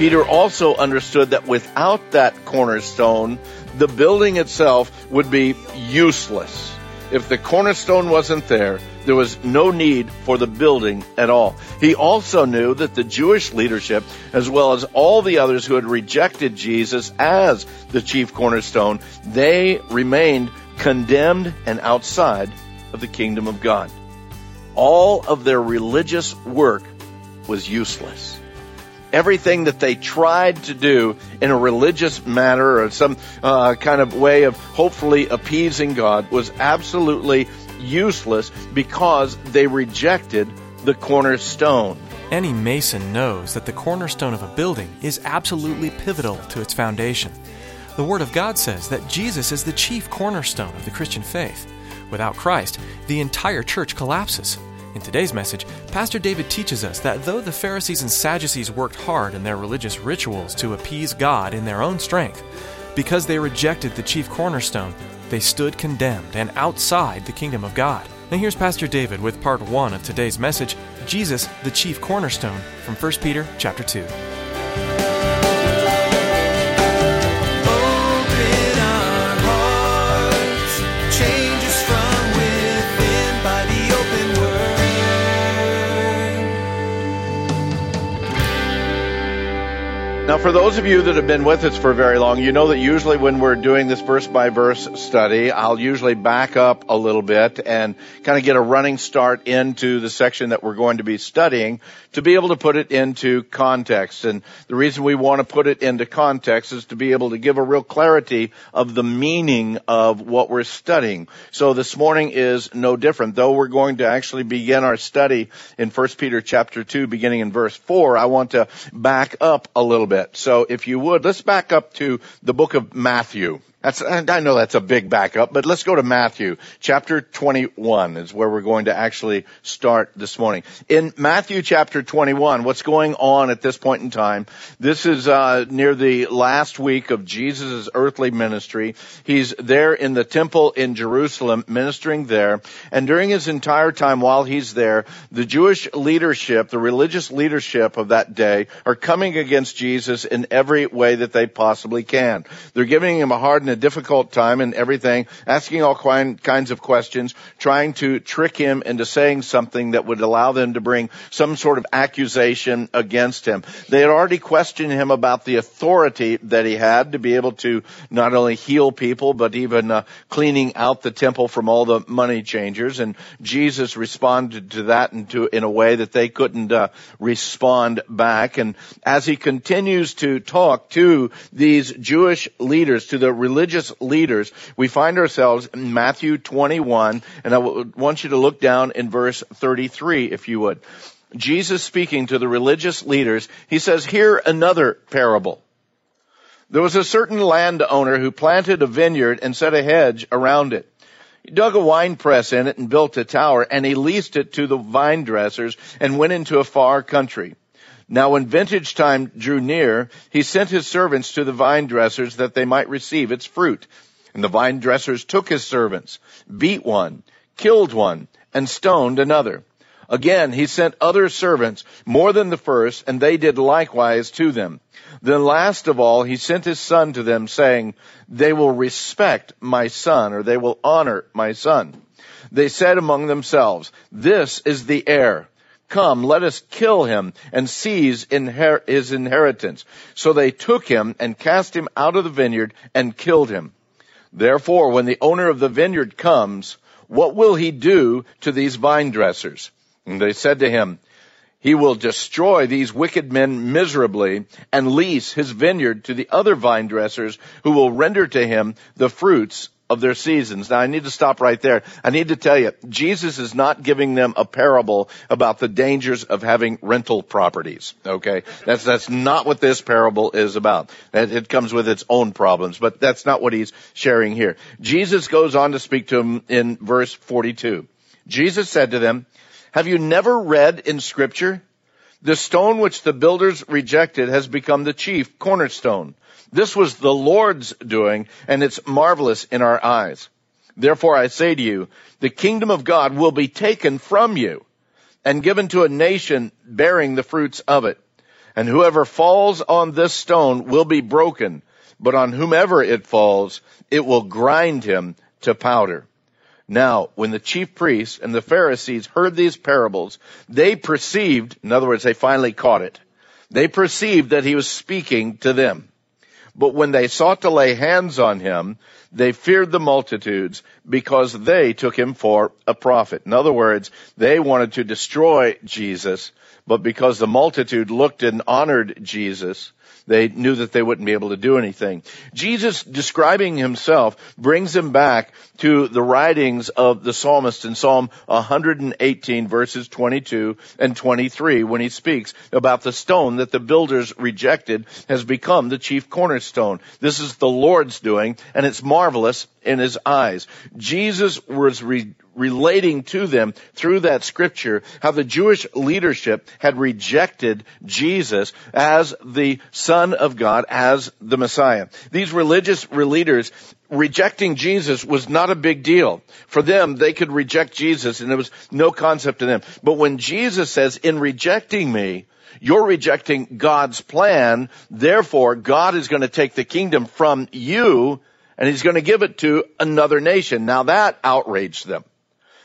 Peter also understood that without that cornerstone, the building itself would be useless. If the cornerstone wasn't there, there was no need for the building at all. He also knew that the Jewish leadership, as well as all the others who had rejected Jesus as the chief cornerstone, they remained condemned and outside of the kingdom of God. All of their religious work was useless everything that they tried to do in a religious manner or some uh, kind of way of hopefully appeasing God was absolutely useless because they rejected the cornerstone. Any mason knows that the cornerstone of a building is absolutely pivotal to its foundation. The Word of God says that Jesus is the chief cornerstone of the Christian faith. Without Christ, the entire church collapses. In today's message, Pastor David teaches us that though the Pharisees and Sadducees worked hard in their religious rituals to appease God in their own strength, because they rejected the chief cornerstone, they stood condemned and outside the kingdom of God. Now here's Pastor David with part 1 of today's message, Jesus the chief cornerstone from 1 Peter chapter 2. Now, for those of you that have been with us for very long, you know that usually when we're doing this verse by verse study, I'll usually back up a little bit and kind of get a running start into the section that we're going to be studying to be able to put it into context. And the reason we want to put it into context is to be able to give a real clarity of the meaning of what we're studying. So this morning is no different. Though we're going to actually begin our study in 1 Peter chapter 2 beginning in verse 4, I want to back up a little bit. So if you would, let's back up to the book of Matthew. That's, I know that's a big backup, but let's go to Matthew. Chapter 21 is where we're going to actually start this morning. In Matthew chapter 21, what's going on at this point in time, this is uh, near the last week of Jesus' earthly ministry. He's there in the temple in Jerusalem, ministering there. And during his entire time while he's there, the Jewish leadership, the religious leadership of that day, are coming against Jesus in every way that they possibly can. They're giving him a hard a difficult time and everything, asking all kinds of questions, trying to trick him into saying something that would allow them to bring some sort of accusation against him. They had already questioned him about the authority that he had to be able to not only heal people, but even uh, cleaning out the temple from all the money changers. And Jesus responded to that in, in a way that they couldn't uh, respond back. And as he continues to talk to these Jewish leaders, to the religious religious leaders, we find ourselves in Matthew 21, and I want you to look down in verse 33, if you would. Jesus speaking to the religious leaders, he says, hear another parable. There was a certain landowner who planted a vineyard and set a hedge around it. He dug a wine press in it and built a tower, and he leased it to the vine dressers and went into a far country. Now when vintage time drew near, he sent his servants to the vine dressers that they might receive its fruit. And the vine dressers took his servants, beat one, killed one, and stoned another. Again, he sent other servants, more than the first, and they did likewise to them. Then last of all, he sent his son to them, saying, They will respect my son, or they will honor my son. They said among themselves, This is the heir. Come, let us kill him and seize inher- his inheritance. So they took him and cast him out of the vineyard and killed him. Therefore, when the owner of the vineyard comes, what will he do to these vine dressers? And they said to him, he will destroy these wicked men miserably and lease his vineyard to the other vine dressers who will render to him the fruits of their seasons. Now I need to stop right there. I need to tell you, Jesus is not giving them a parable about the dangers of having rental properties. Okay? That's, that's not what this parable is about. It comes with its own problems, but that's not what he's sharing here. Jesus goes on to speak to them in verse 42. Jesus said to them, have you never read in scripture? The stone which the builders rejected has become the chief cornerstone. This was the Lord's doing, and it's marvelous in our eyes. Therefore I say to you, the kingdom of God will be taken from you and given to a nation bearing the fruits of it. And whoever falls on this stone will be broken, but on whomever it falls, it will grind him to powder. Now, when the chief priests and the Pharisees heard these parables, they perceived, in other words, they finally caught it. They perceived that he was speaking to them. But when they sought to lay hands on him, they feared the multitudes because they took him for a prophet. In other words, they wanted to destroy Jesus, but because the multitude looked and honored Jesus, they knew that they wouldn't be able to do anything. Jesus describing himself brings him back to the writings of the psalmist in Psalm 118 verses 22 and 23 when he speaks about the stone that the builders rejected has become the chief cornerstone. This is the Lord's doing and it's marvelous in his eyes. Jesus was re- relating to them through that scripture how the Jewish leadership had rejected Jesus as the Son of God, as the Messiah. These religious leaders rejecting Jesus was not a big deal. For them, they could reject Jesus and there was no concept to them. But when Jesus says, in rejecting me, you're rejecting God's plan, therefore God is going to take the kingdom from you and he's going to give it to another nation. Now that outraged them.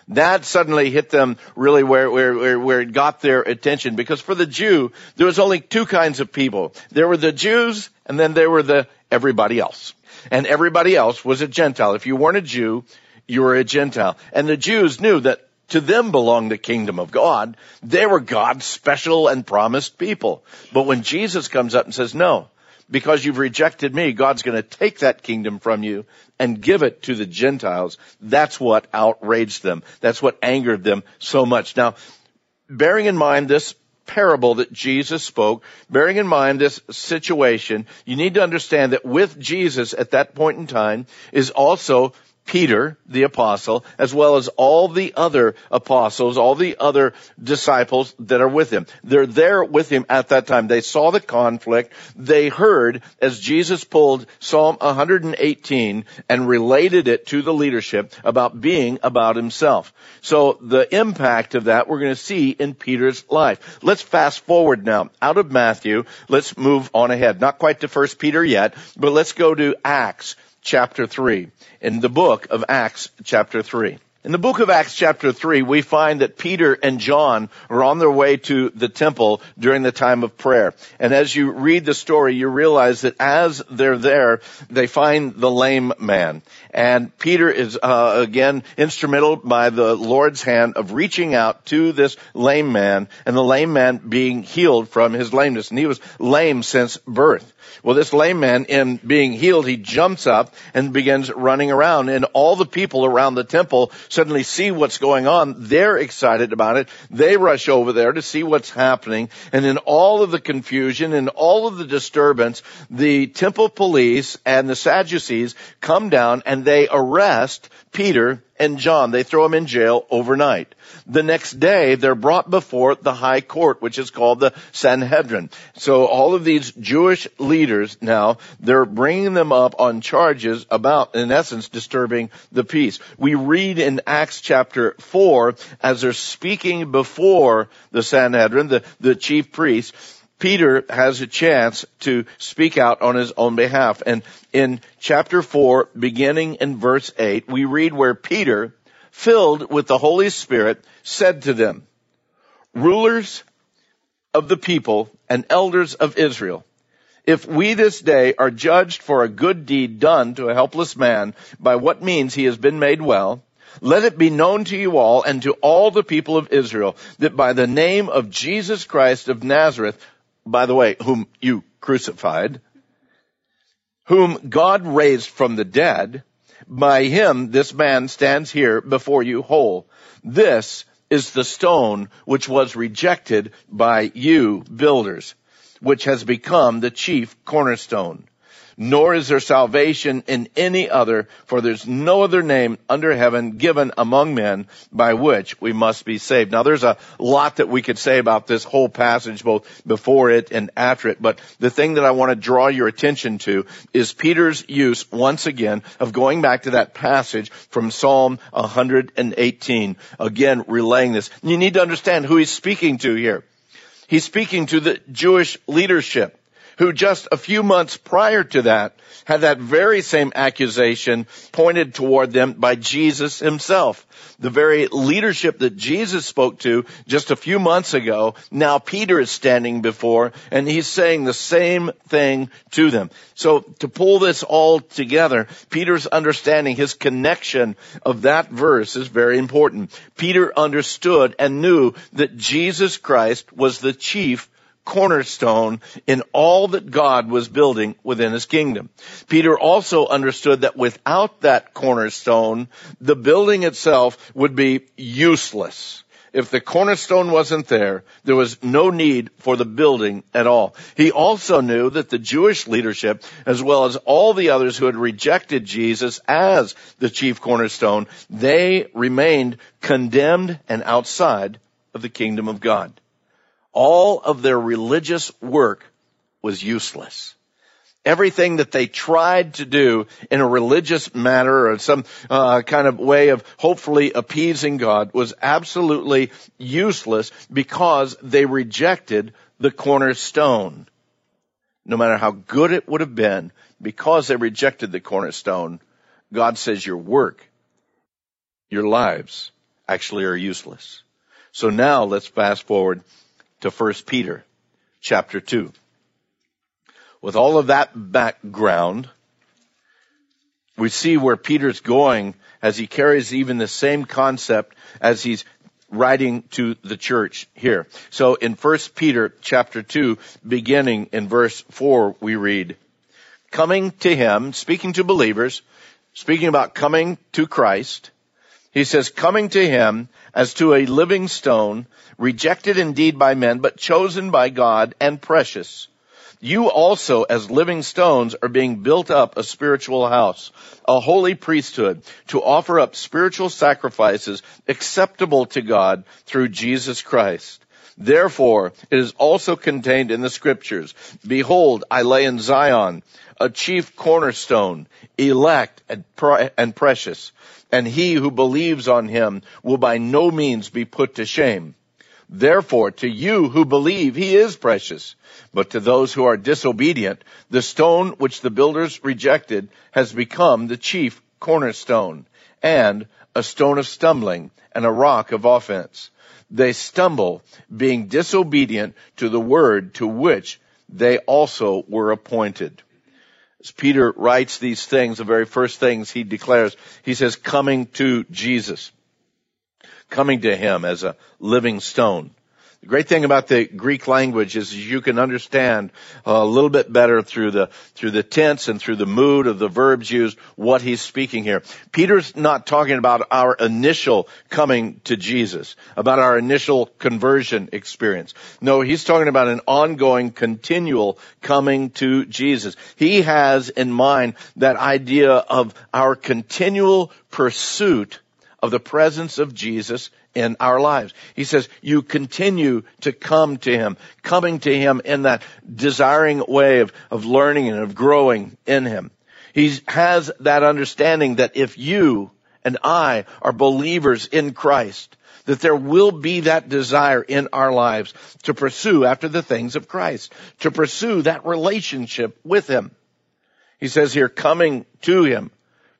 That suddenly hit them really where, where, where, it got their attention because for the Jew, there was only two kinds of people. There were the Jews and then there were the everybody else. And everybody else was a Gentile. If you weren't a Jew, you were a Gentile. And the Jews knew that to them belonged the kingdom of God. They were God's special and promised people. But when Jesus comes up and says, no, because you've rejected me, God's going to take that kingdom from you and give it to the Gentiles. That's what outraged them. That's what angered them so much. Now, bearing in mind this parable that Jesus spoke, bearing in mind this situation, you need to understand that with Jesus at that point in time is also Peter, the apostle, as well as all the other apostles, all the other disciples that are with him. They're there with him at that time. They saw the conflict. They heard as Jesus pulled Psalm 118 and related it to the leadership about being about himself. So the impact of that we're going to see in Peter's life. Let's fast forward now out of Matthew. Let's move on ahead. Not quite to first Peter yet, but let's go to Acts chapter 3. In the book of Acts chapter 3. In the book of Acts chapter 3, we find that Peter and John are on their way to the temple during the time of prayer. And as you read the story, you realize that as they're there, they find the lame man. And Peter is, uh, again, instrumental by the Lord's hand of reaching out to this lame man and the lame man being healed from his lameness. And he was lame since birth. Well, this lame man, in being healed, he jumps up and begins running around. And all the people around the temple suddenly see what's going on. They're excited about it. They rush over there to see what's happening. And in all of the confusion and all of the disturbance, the temple police and the Sadducees come down and they arrest Peter and John. They throw them in jail overnight. The next day, they're brought before the high court, which is called the Sanhedrin. So all of these Jewish leaders now, they're bringing them up on charges about, in essence, disturbing the peace. We read in Acts chapter 4, as they're speaking before the Sanhedrin, the, the chief priests, Peter has a chance to speak out on his own behalf. And in chapter 4, beginning in verse 8, we read where Peter, filled with the Holy Spirit, said to them, Rulers of the people and elders of Israel, if we this day are judged for a good deed done to a helpless man, by what means he has been made well, let it be known to you all and to all the people of Israel that by the name of Jesus Christ of Nazareth, by the way, whom you crucified, whom God raised from the dead, by him, this man stands here before you whole. This is the stone which was rejected by you builders, which has become the chief cornerstone nor is there salvation in any other, for there's no other name under heaven given among men by which we must be saved. Now there's a lot that we could say about this whole passage, both before it and after it, but the thing that I want to draw your attention to is Peter's use once again of going back to that passage from Psalm 118, again relaying this. You need to understand who he's speaking to here. He's speaking to the Jewish leadership who just a few months prior to that had that very same accusation pointed toward them by Jesus himself. The very leadership that Jesus spoke to just a few months ago, now Peter is standing before and he's saying the same thing to them. So to pull this all together, Peter's understanding his connection of that verse is very important. Peter understood and knew that Jesus Christ was the chief cornerstone in all that God was building within his kingdom. Peter also understood that without that cornerstone, the building itself would be useless. If the cornerstone wasn't there, there was no need for the building at all. He also knew that the Jewish leadership, as well as all the others who had rejected Jesus as the chief cornerstone, they remained condemned and outside of the kingdom of God all of their religious work was useless. Everything that they tried to do in a religious manner or some uh, kind of way of hopefully appeasing God was absolutely useless because they rejected the cornerstone. No matter how good it would have been, because they rejected the cornerstone, God says your work, your lives actually are useless. So now let's fast forward to 1 Peter chapter 2. With all of that background, we see where Peter's going as he carries even the same concept as he's writing to the church here. So in 1 Peter chapter 2, beginning in verse 4, we read, Coming to him, speaking to believers, speaking about coming to Christ, he says, coming to him as to a living stone, rejected indeed by men, but chosen by God and precious. You also, as living stones, are being built up a spiritual house, a holy priesthood, to offer up spiritual sacrifices acceptable to God through Jesus Christ. Therefore, it is also contained in the scriptures, Behold, I lay in Zion a chief cornerstone, elect and, pre- and precious, and he who believes on him will by no means be put to shame. Therefore, to you who believe, he is precious. But to those who are disobedient, the stone which the builders rejected has become the chief cornerstone and a stone of stumbling and a rock of offense. They stumble being disobedient to the word to which they also were appointed. Peter writes these things, the very first things he declares, he says, coming to Jesus. Coming to him as a living stone. The great thing about the Greek language is you can understand uh, a little bit better through the, through the tense and through the mood of the verbs used what he's speaking here. Peter's not talking about our initial coming to Jesus, about our initial conversion experience. No, he's talking about an ongoing, continual coming to Jesus. He has in mind that idea of our continual pursuit of the presence of Jesus in our lives. He says, you continue to come to Him, coming to Him in that desiring way of, of learning and of growing in Him. He has that understanding that if you and I are believers in Christ, that there will be that desire in our lives to pursue after the things of Christ, to pursue that relationship with Him. He says here, coming to Him,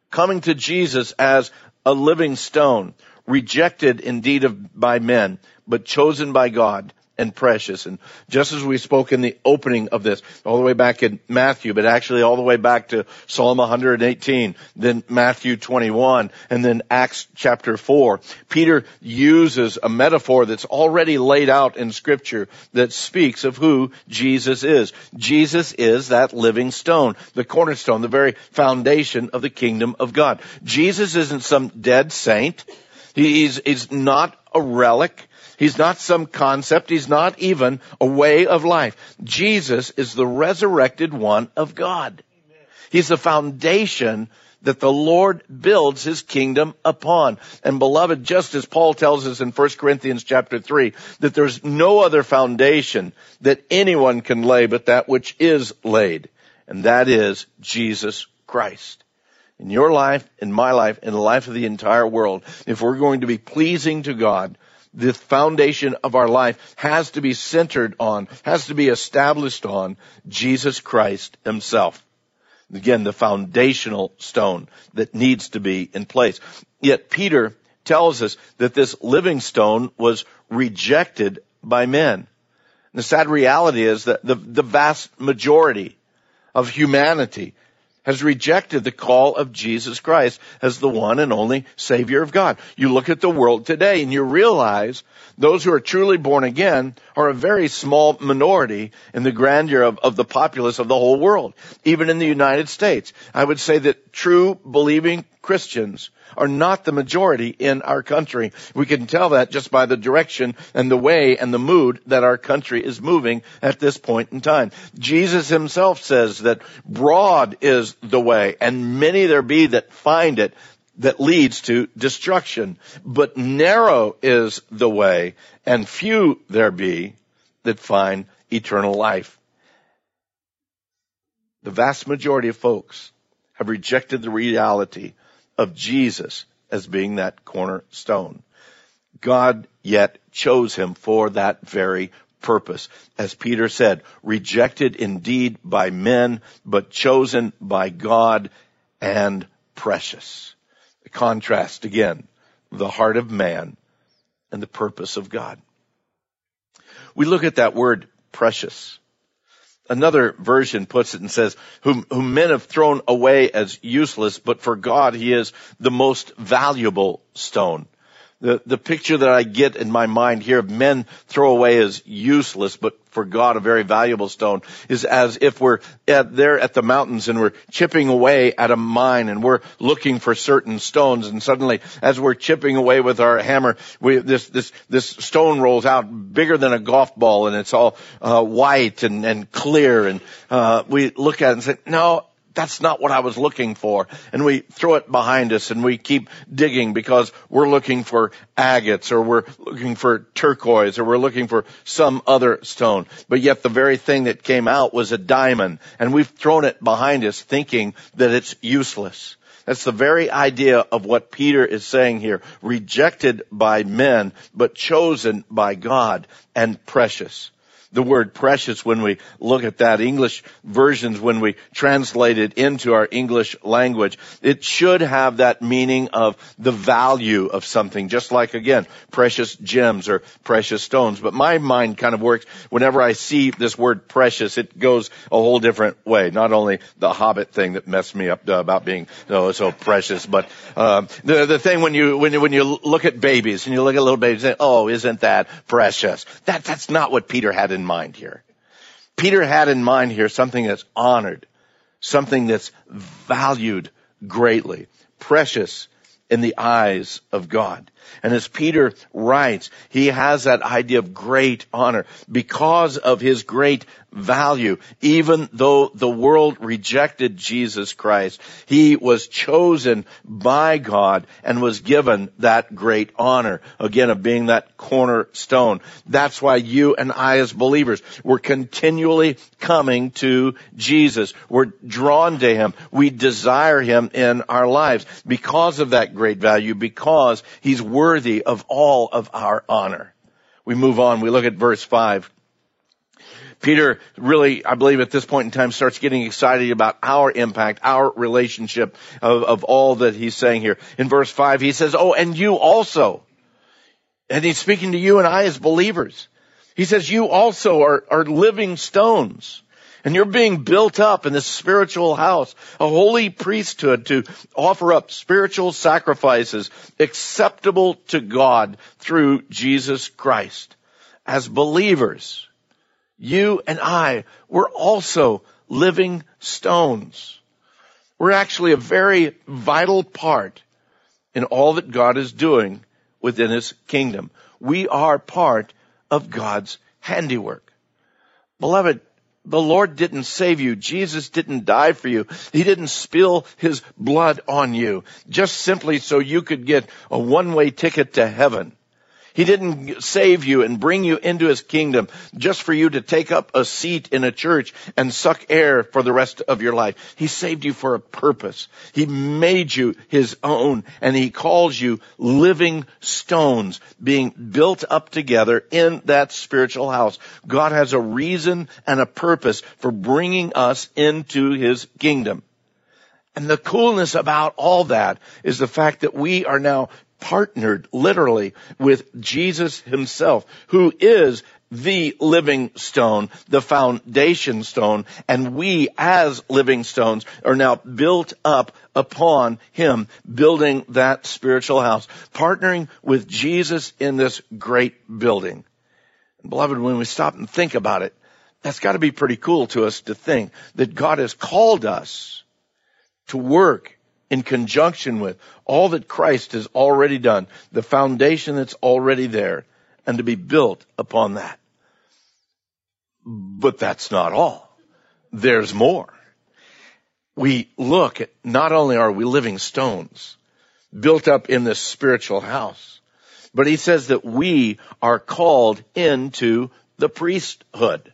coming to Jesus as a living stone, rejected indeed of, by men, but chosen by God and precious. And just as we spoke in the opening of this, all the way back in Matthew, but actually all the way back to Psalm 118, then Matthew 21, and then Acts chapter 4, Peter uses a metaphor that's already laid out in scripture that speaks of who Jesus is. Jesus is that living stone, the cornerstone, the very foundation of the kingdom of God. Jesus isn't some dead saint. He's, he's not a relic. He's not some concept. He's not even a way of life. Jesus is the resurrected one of God. He's the foundation that the Lord builds his kingdom upon. And beloved, just as Paul tells us in 1 Corinthians chapter 3, that there's no other foundation that anyone can lay but that which is laid. And that is Jesus Christ. In your life, in my life, in the life of the entire world, if we're going to be pleasing to God, the foundation of our life has to be centered on, has to be established on Jesus Christ himself. Again, the foundational stone that needs to be in place. Yet Peter tells us that this living stone was rejected by men. The sad reality is that the, the vast majority of humanity has rejected the call of Jesus Christ as the one and only Savior of God. You look at the world today and you realize those who are truly born again are a very small minority in the grandeur of, of the populace of the whole world. Even in the United States, I would say that true believing Christians are not the majority in our country. We can tell that just by the direction and the way and the mood that our country is moving at this point in time. Jesus himself says that broad is the way and many there be that find it that leads to destruction. But narrow is the way and few there be that find eternal life. The vast majority of folks have rejected the reality of Jesus as being that cornerstone. God yet chose him for that very purpose. As Peter said, rejected indeed by men, but chosen by God and precious. The contrast again, the heart of man and the purpose of God. We look at that word precious. Another version puts it and says, whom, whom men have thrown away as useless, but for God he is the most valuable stone. The, the picture that I get in my mind here of men throw away as useless, but for God a very valuable stone is as if we're at, there at the mountains and we're chipping away at a mine and we're looking for certain stones. And suddenly as we're chipping away with our hammer, we, this, this, this stone rolls out bigger than a golf ball and it's all, uh, white and, and clear. And, uh, we look at it and say, no, that's not what I was looking for. And we throw it behind us and we keep digging because we're looking for agates or we're looking for turquoise or we're looking for some other stone. But yet the very thing that came out was a diamond and we've thrown it behind us thinking that it's useless. That's the very idea of what Peter is saying here. Rejected by men, but chosen by God and precious the word precious when we look at that. English versions, when we translate it into our English language, it should have that meaning of the value of something, just like again, precious gems or precious stones. But my mind kind of works whenever I see this word precious, it goes a whole different way. Not only the Hobbit thing that messed me up uh, about being oh, so precious, but um, the the thing when you when you when you look at babies and you look at little babies, and say, oh, isn't that precious? That that's not what Peter had in mind here. Peter had in mind here something that's honored, something that's valued greatly, precious in the eyes of God. And as Peter writes, he has that idea of great honor because of his great value. Even though the world rejected Jesus Christ, he was chosen by God and was given that great honor. Again, of being that cornerstone. That's why you and I as believers, we're continually coming to Jesus. We're drawn to him. We desire him in our lives because of that great value, because he's worthy of all of our honor. We move on. We look at verse five. Peter really, I believe at this point in time starts getting excited about our impact, our relationship of, of all that he's saying here. In verse five, he says, Oh, and you also. And he's speaking to you and I as believers. He says you also are, are living stones. And you're being built up in this spiritual house, a holy priesthood to offer up spiritual sacrifices acceptable to God through Jesus Christ. As believers, you and I, we're also living stones. We're actually a very vital part in all that God is doing within His kingdom. We are part of God's handiwork. Beloved, the Lord didn't save you. Jesus didn't die for you. He didn't spill His blood on you just simply so you could get a one-way ticket to heaven. He didn't save you and bring you into his kingdom just for you to take up a seat in a church and suck air for the rest of your life. He saved you for a purpose. He made you his own and he calls you living stones being built up together in that spiritual house. God has a reason and a purpose for bringing us into his kingdom. And the coolness about all that is the fact that we are now partnered literally with Jesus himself, who is the living stone, the foundation stone, and we as living stones are now built up upon him, building that spiritual house, partnering with Jesus in this great building. Beloved, when we stop and think about it, that's got to be pretty cool to us to think that God has called us to work in conjunction with all that Christ has already done, the foundation that's already there, and to be built upon that. But that's not all. There's more. We look at not only are we living stones built up in this spiritual house, but he says that we are called into the priesthood.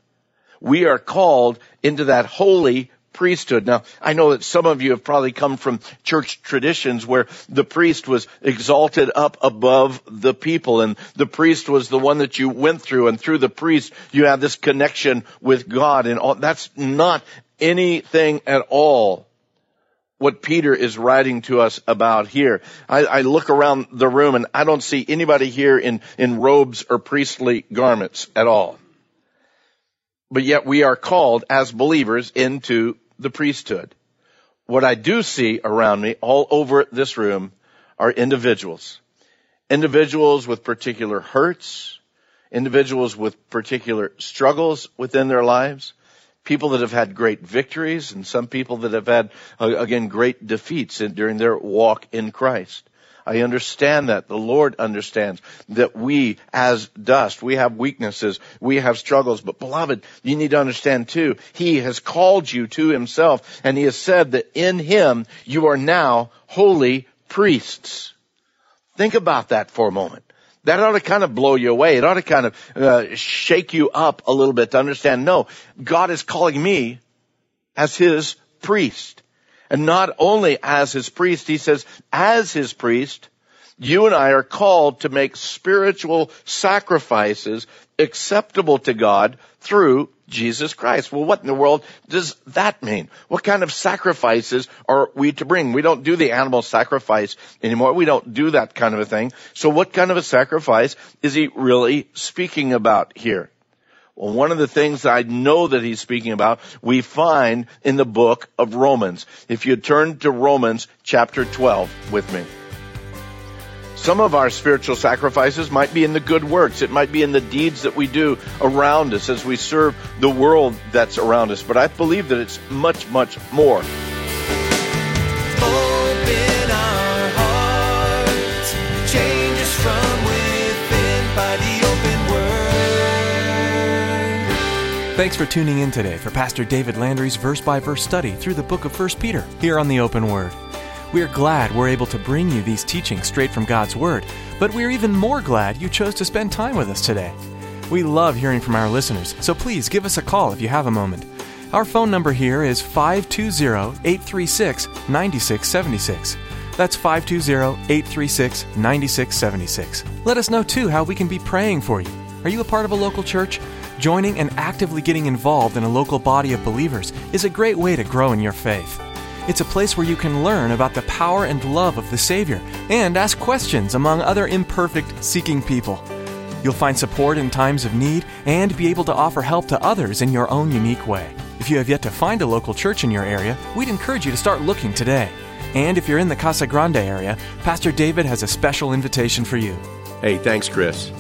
We are called into that holy priesthood. Now, I know that some of you have probably come from church traditions where the priest was exalted up above the people and the priest was the one that you went through and through the priest you had this connection with God and all. That's not anything at all what Peter is writing to us about here. I, I, look around the room and I don't see anybody here in, in robes or priestly garments at all. But yet we are called as believers into the priesthood. What I do see around me all over this room are individuals. Individuals with particular hurts, individuals with particular struggles within their lives, people that have had great victories, and some people that have had, uh, again, great defeats during their walk in Christ. I understand that. The Lord understands that we as dust, we have weaknesses, we have struggles, but beloved, you need to understand too, He has called you to Himself and He has said that in Him you are now holy priests. Think about that for a moment. That ought to kind of blow you away. It ought to kind of uh, shake you up a little bit to understand, no, God is calling me as His priest. And not only as his priest, he says, as his priest, you and I are called to make spiritual sacrifices acceptable to God through Jesus Christ. Well, what in the world does that mean? What kind of sacrifices are we to bring? We don't do the animal sacrifice anymore. We don't do that kind of a thing. So what kind of a sacrifice is he really speaking about here? Well, one of the things I know that he's speaking about, we find in the book of Romans. If you turn to Romans chapter 12 with me. Some of our spiritual sacrifices might be in the good works. It might be in the deeds that we do around us as we serve the world that's around us. But I believe that it's much, much more. Thanks for tuning in today for Pastor David Landry's verse by verse study through the book of 1 Peter here on the Open Word. We are glad we're able to bring you these teachings straight from God's Word, but we're even more glad you chose to spend time with us today. We love hearing from our listeners, so please give us a call if you have a moment. Our phone number here is 520 836 9676. That's 520 836 9676. Let us know too how we can be praying for you. Are you a part of a local church? Joining and actively getting involved in a local body of believers is a great way to grow in your faith. It's a place where you can learn about the power and love of the Savior and ask questions among other imperfect, seeking people. You'll find support in times of need and be able to offer help to others in your own unique way. If you have yet to find a local church in your area, we'd encourage you to start looking today. And if you're in the Casa Grande area, Pastor David has a special invitation for you. Hey, thanks, Chris.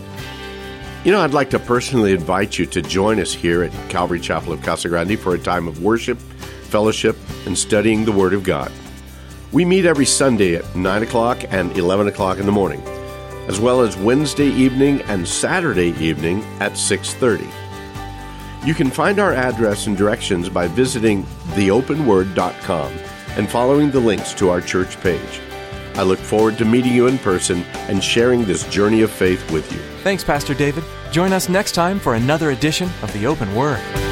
You know, I'd like to personally invite you to join us here at Calvary Chapel of Casa Grande for a time of worship, fellowship, and studying the Word of God. We meet every Sunday at 9 o'clock and 11 o'clock in the morning, as well as Wednesday evening and Saturday evening at 6.30. You can find our address and directions by visiting theopenword.com and following the links to our church page. I look forward to meeting you in person and sharing this journey of faith with you. Thanks, Pastor David. Join us next time for another edition of The Open Word.